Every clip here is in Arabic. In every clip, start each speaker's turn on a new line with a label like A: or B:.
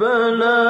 A: بلى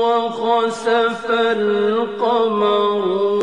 A: وخسف القمر.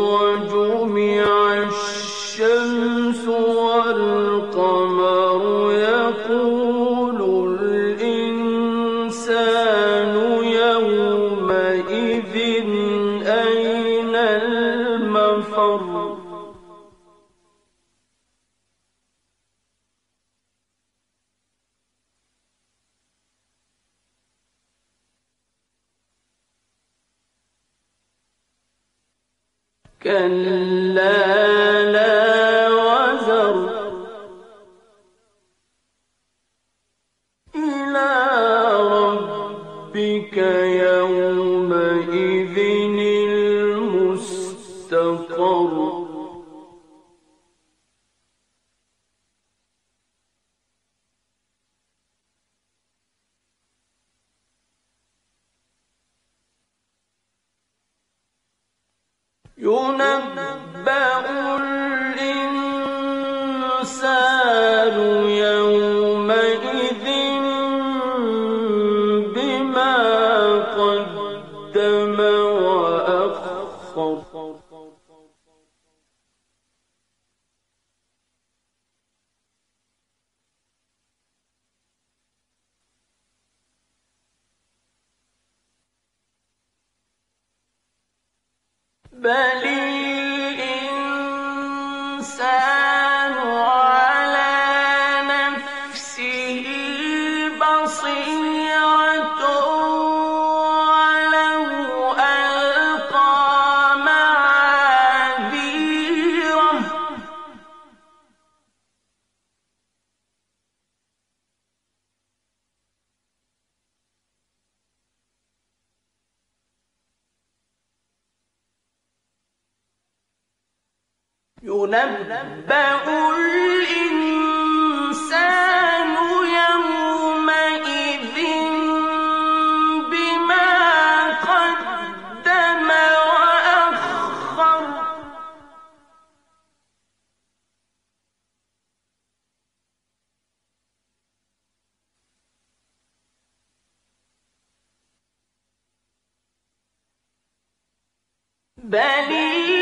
A: Benny!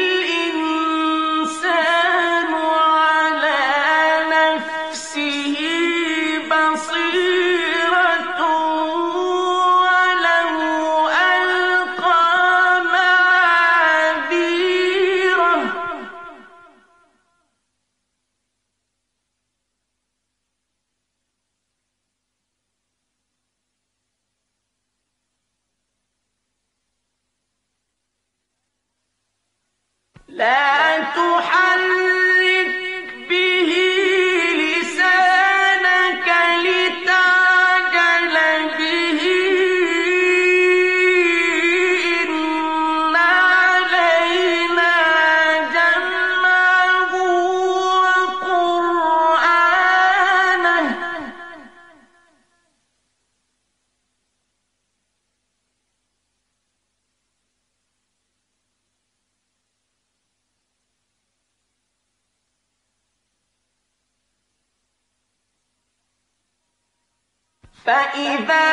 A: فإذا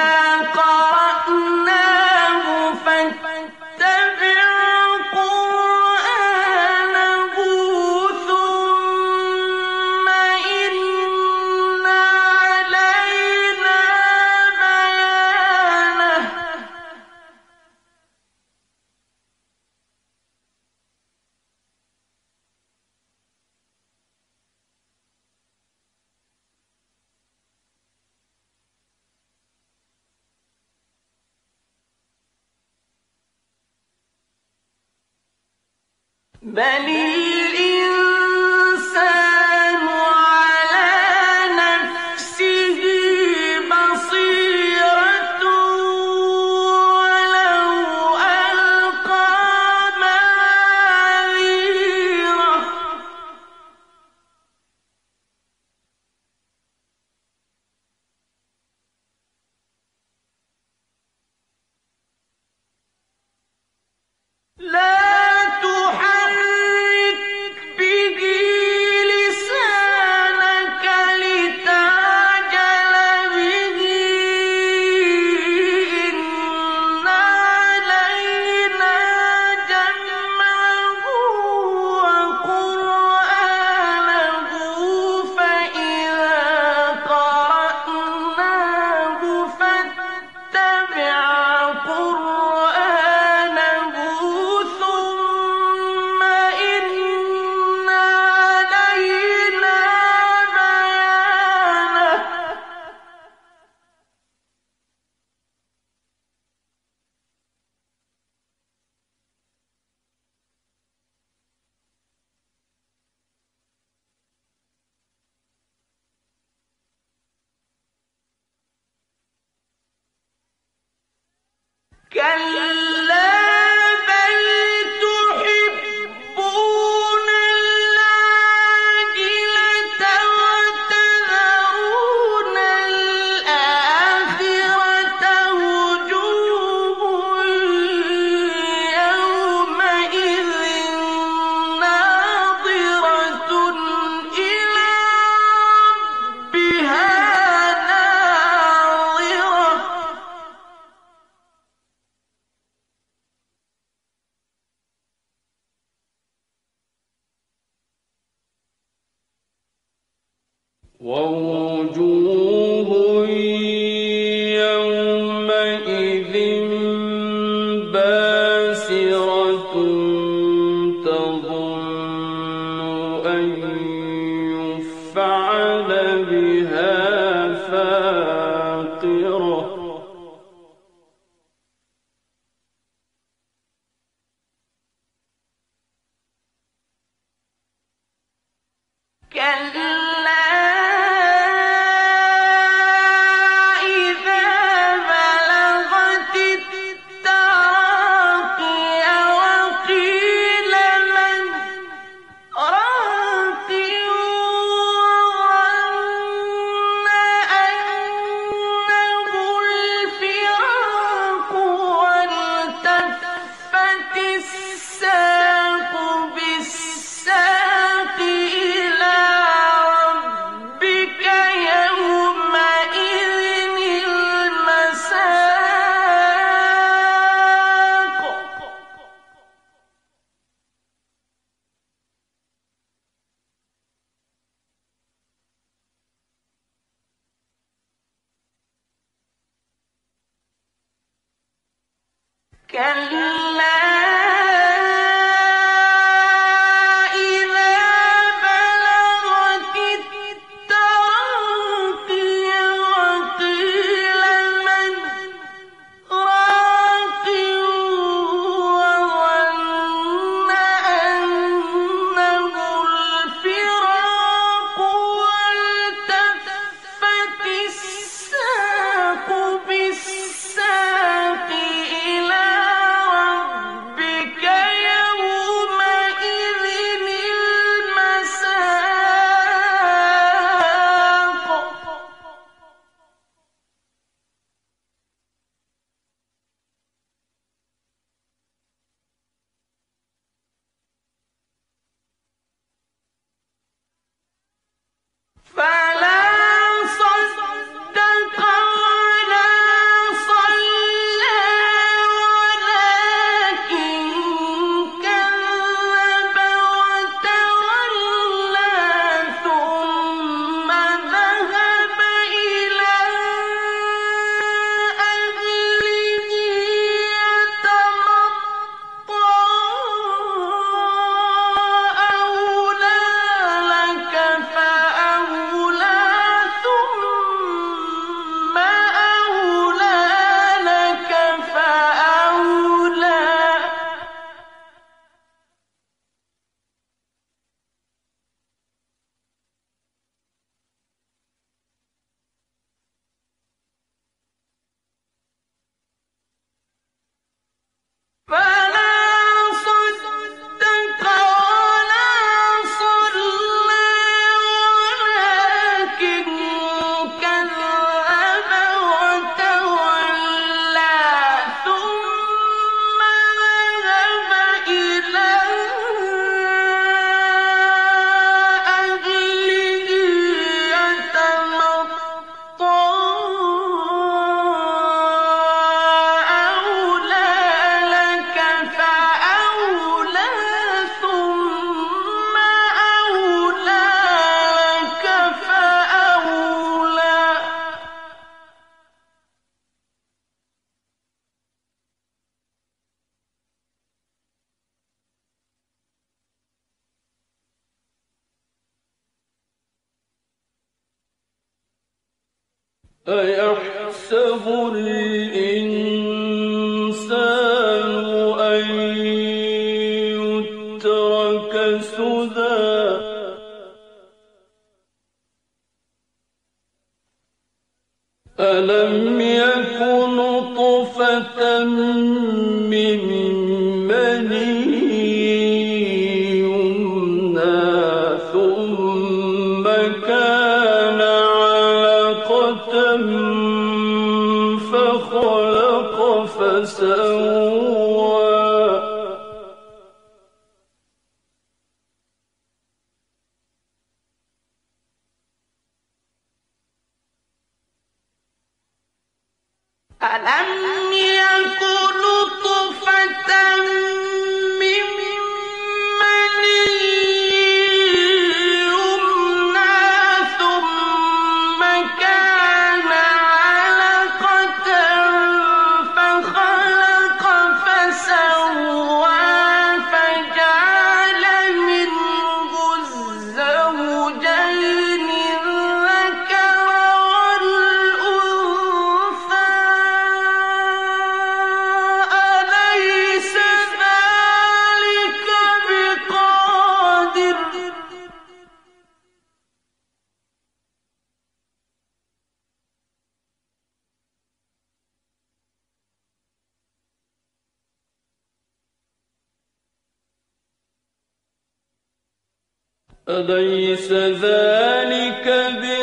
A: قرأناه أليس ذلك بقادر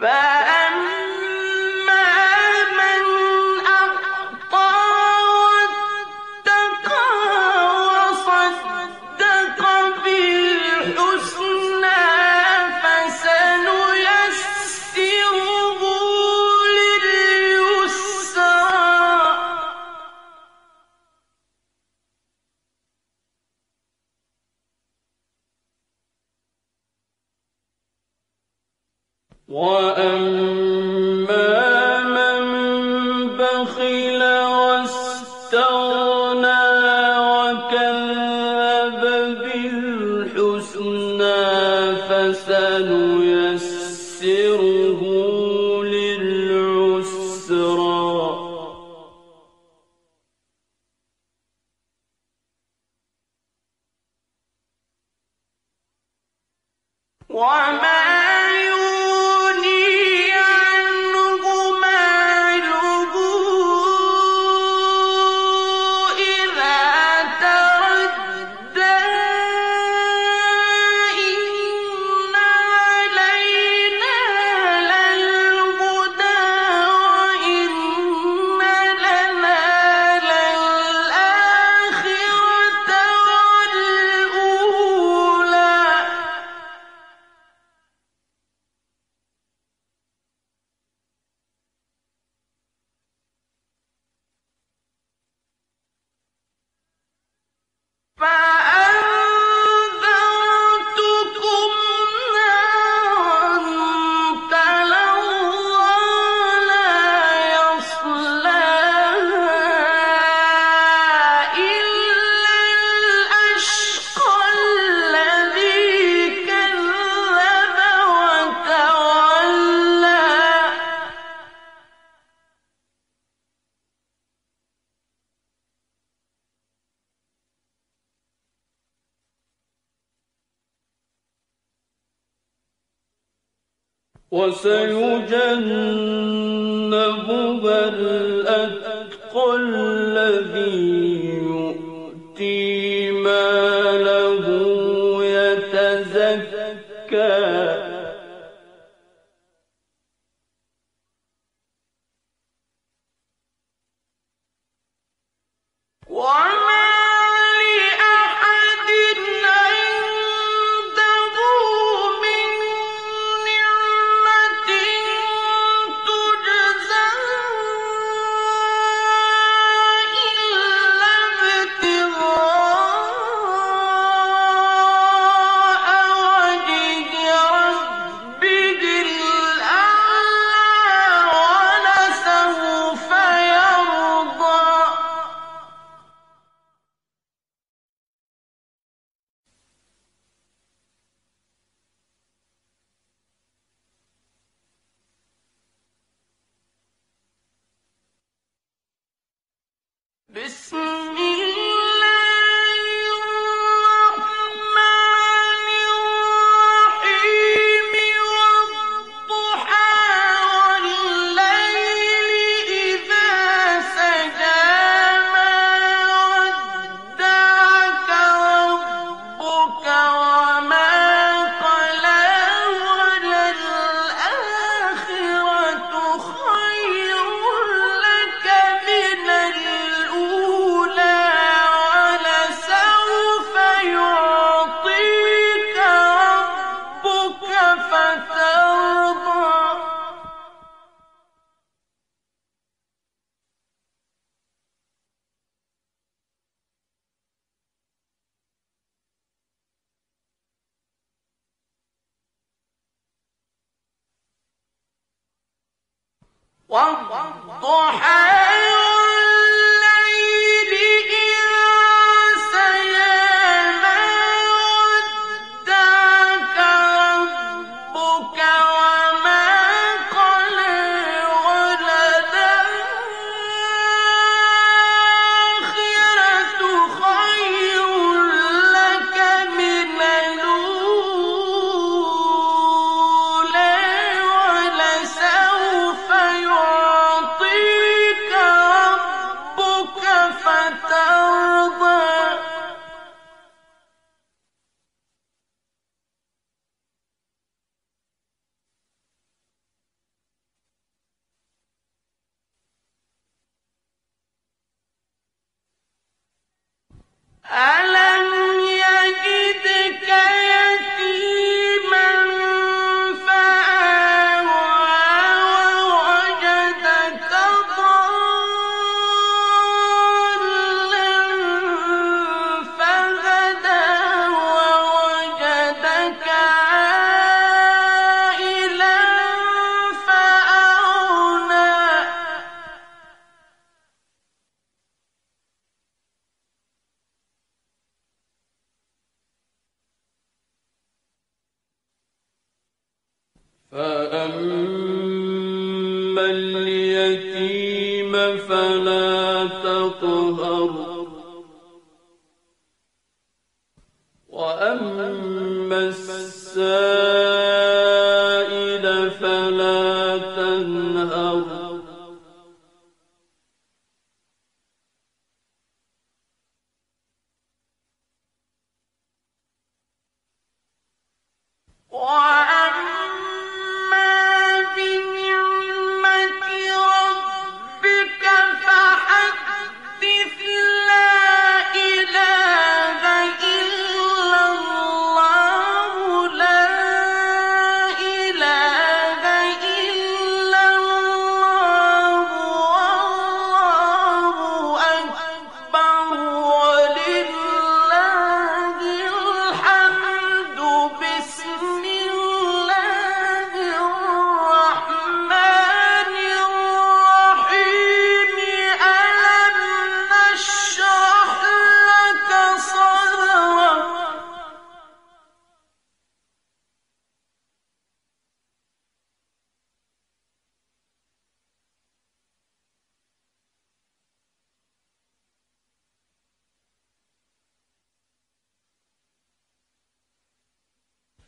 A: فأما وما
B: وسيجنبها الأتقى
A: بسم
B: فأما اليتيم فلا تقهر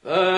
B: فأما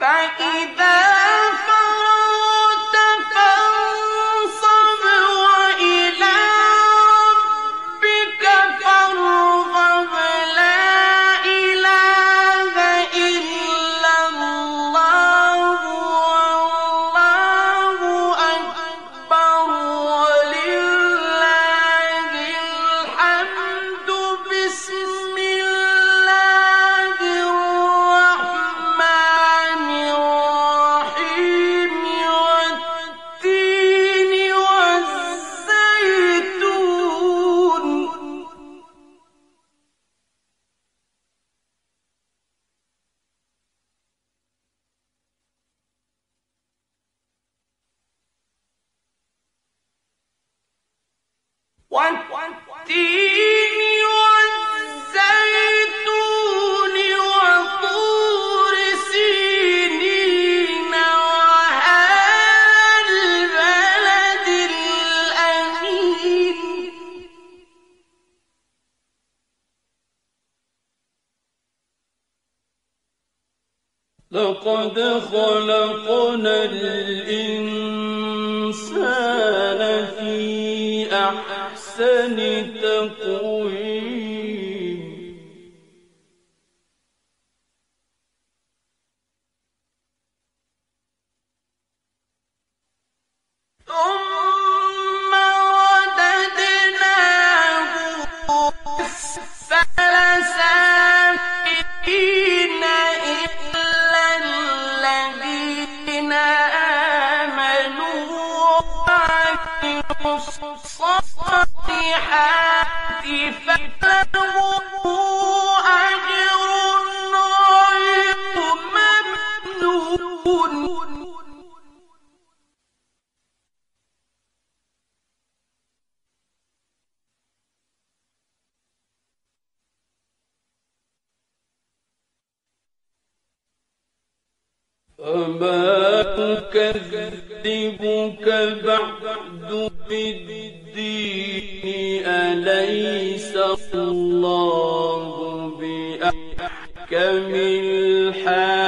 A: فإذا
B: لقد خلقنا الإنسان في أحسن تقويم.
A: الصالحات فلهم أجر ممنون.
B: فما تكذبك بعد بالدين أليس الله بأحكم الحاكمين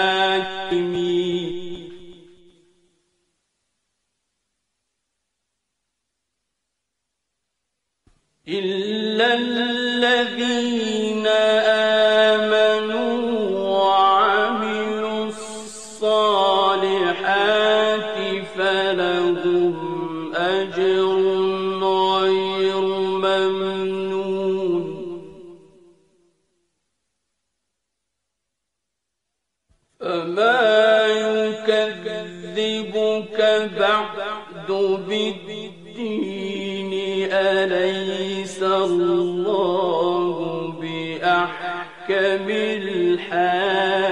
A: الحاكمين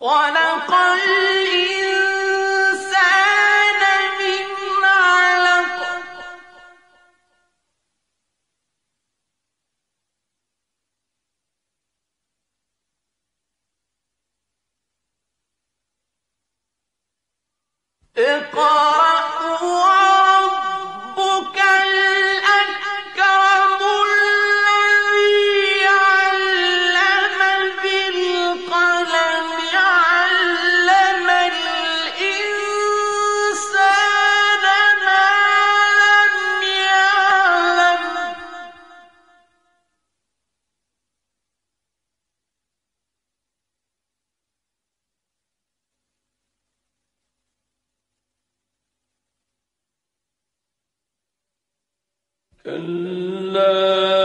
C: خلق
A: كلا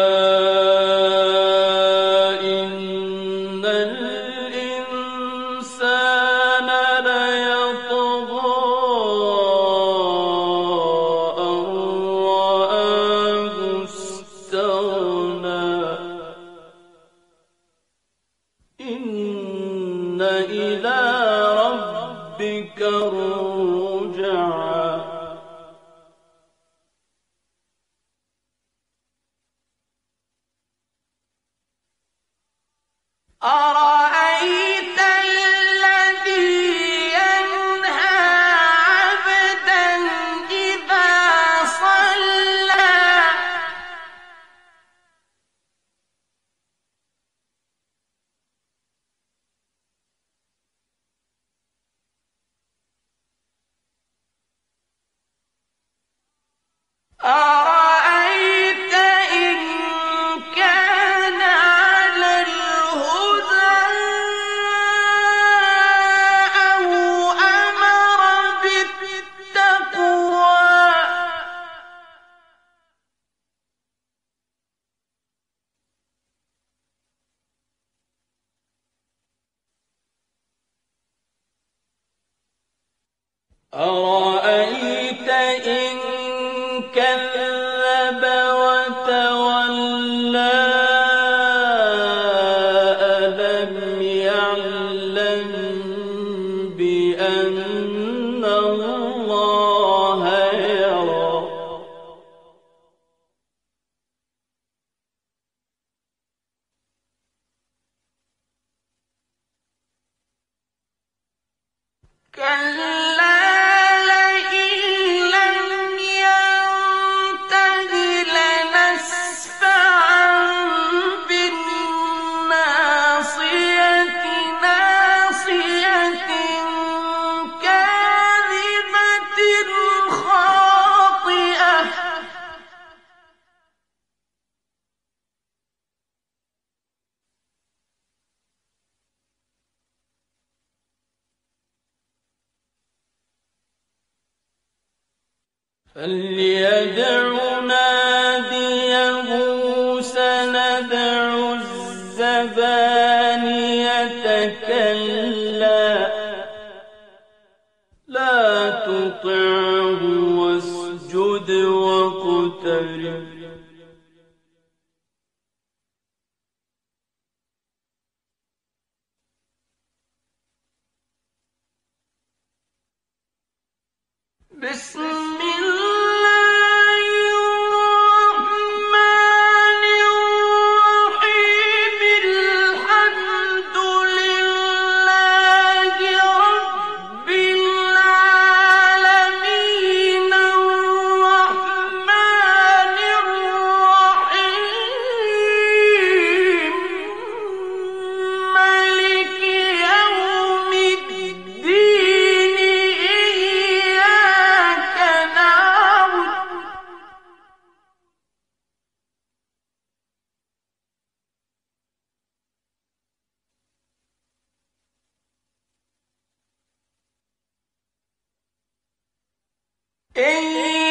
C: أرأيت
A: فليدع
C: Hey!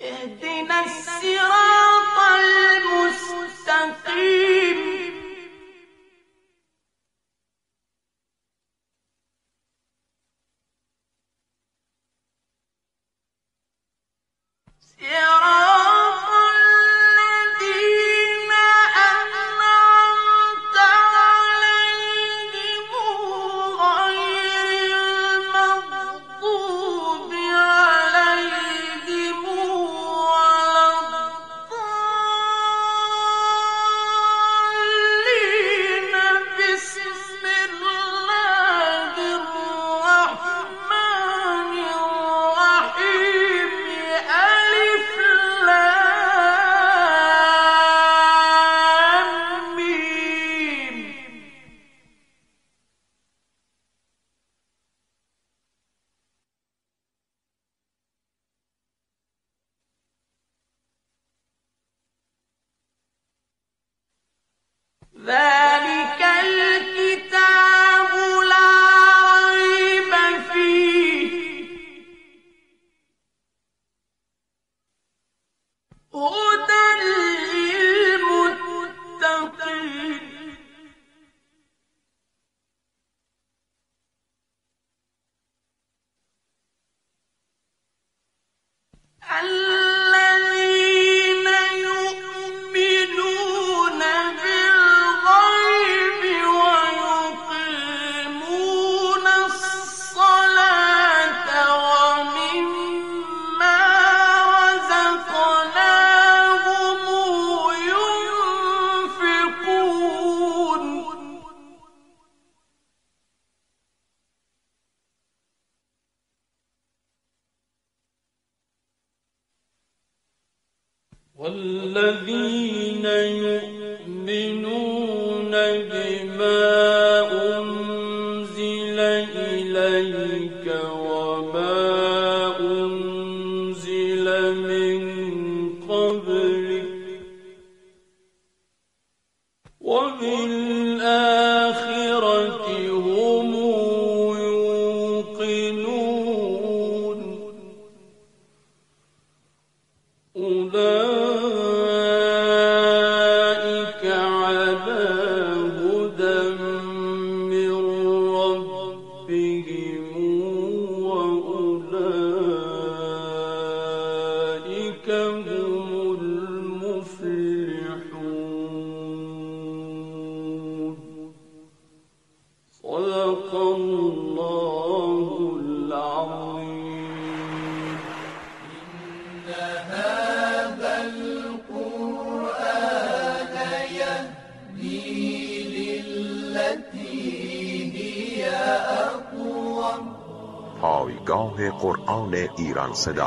C: اهدنا
A: الصراط that said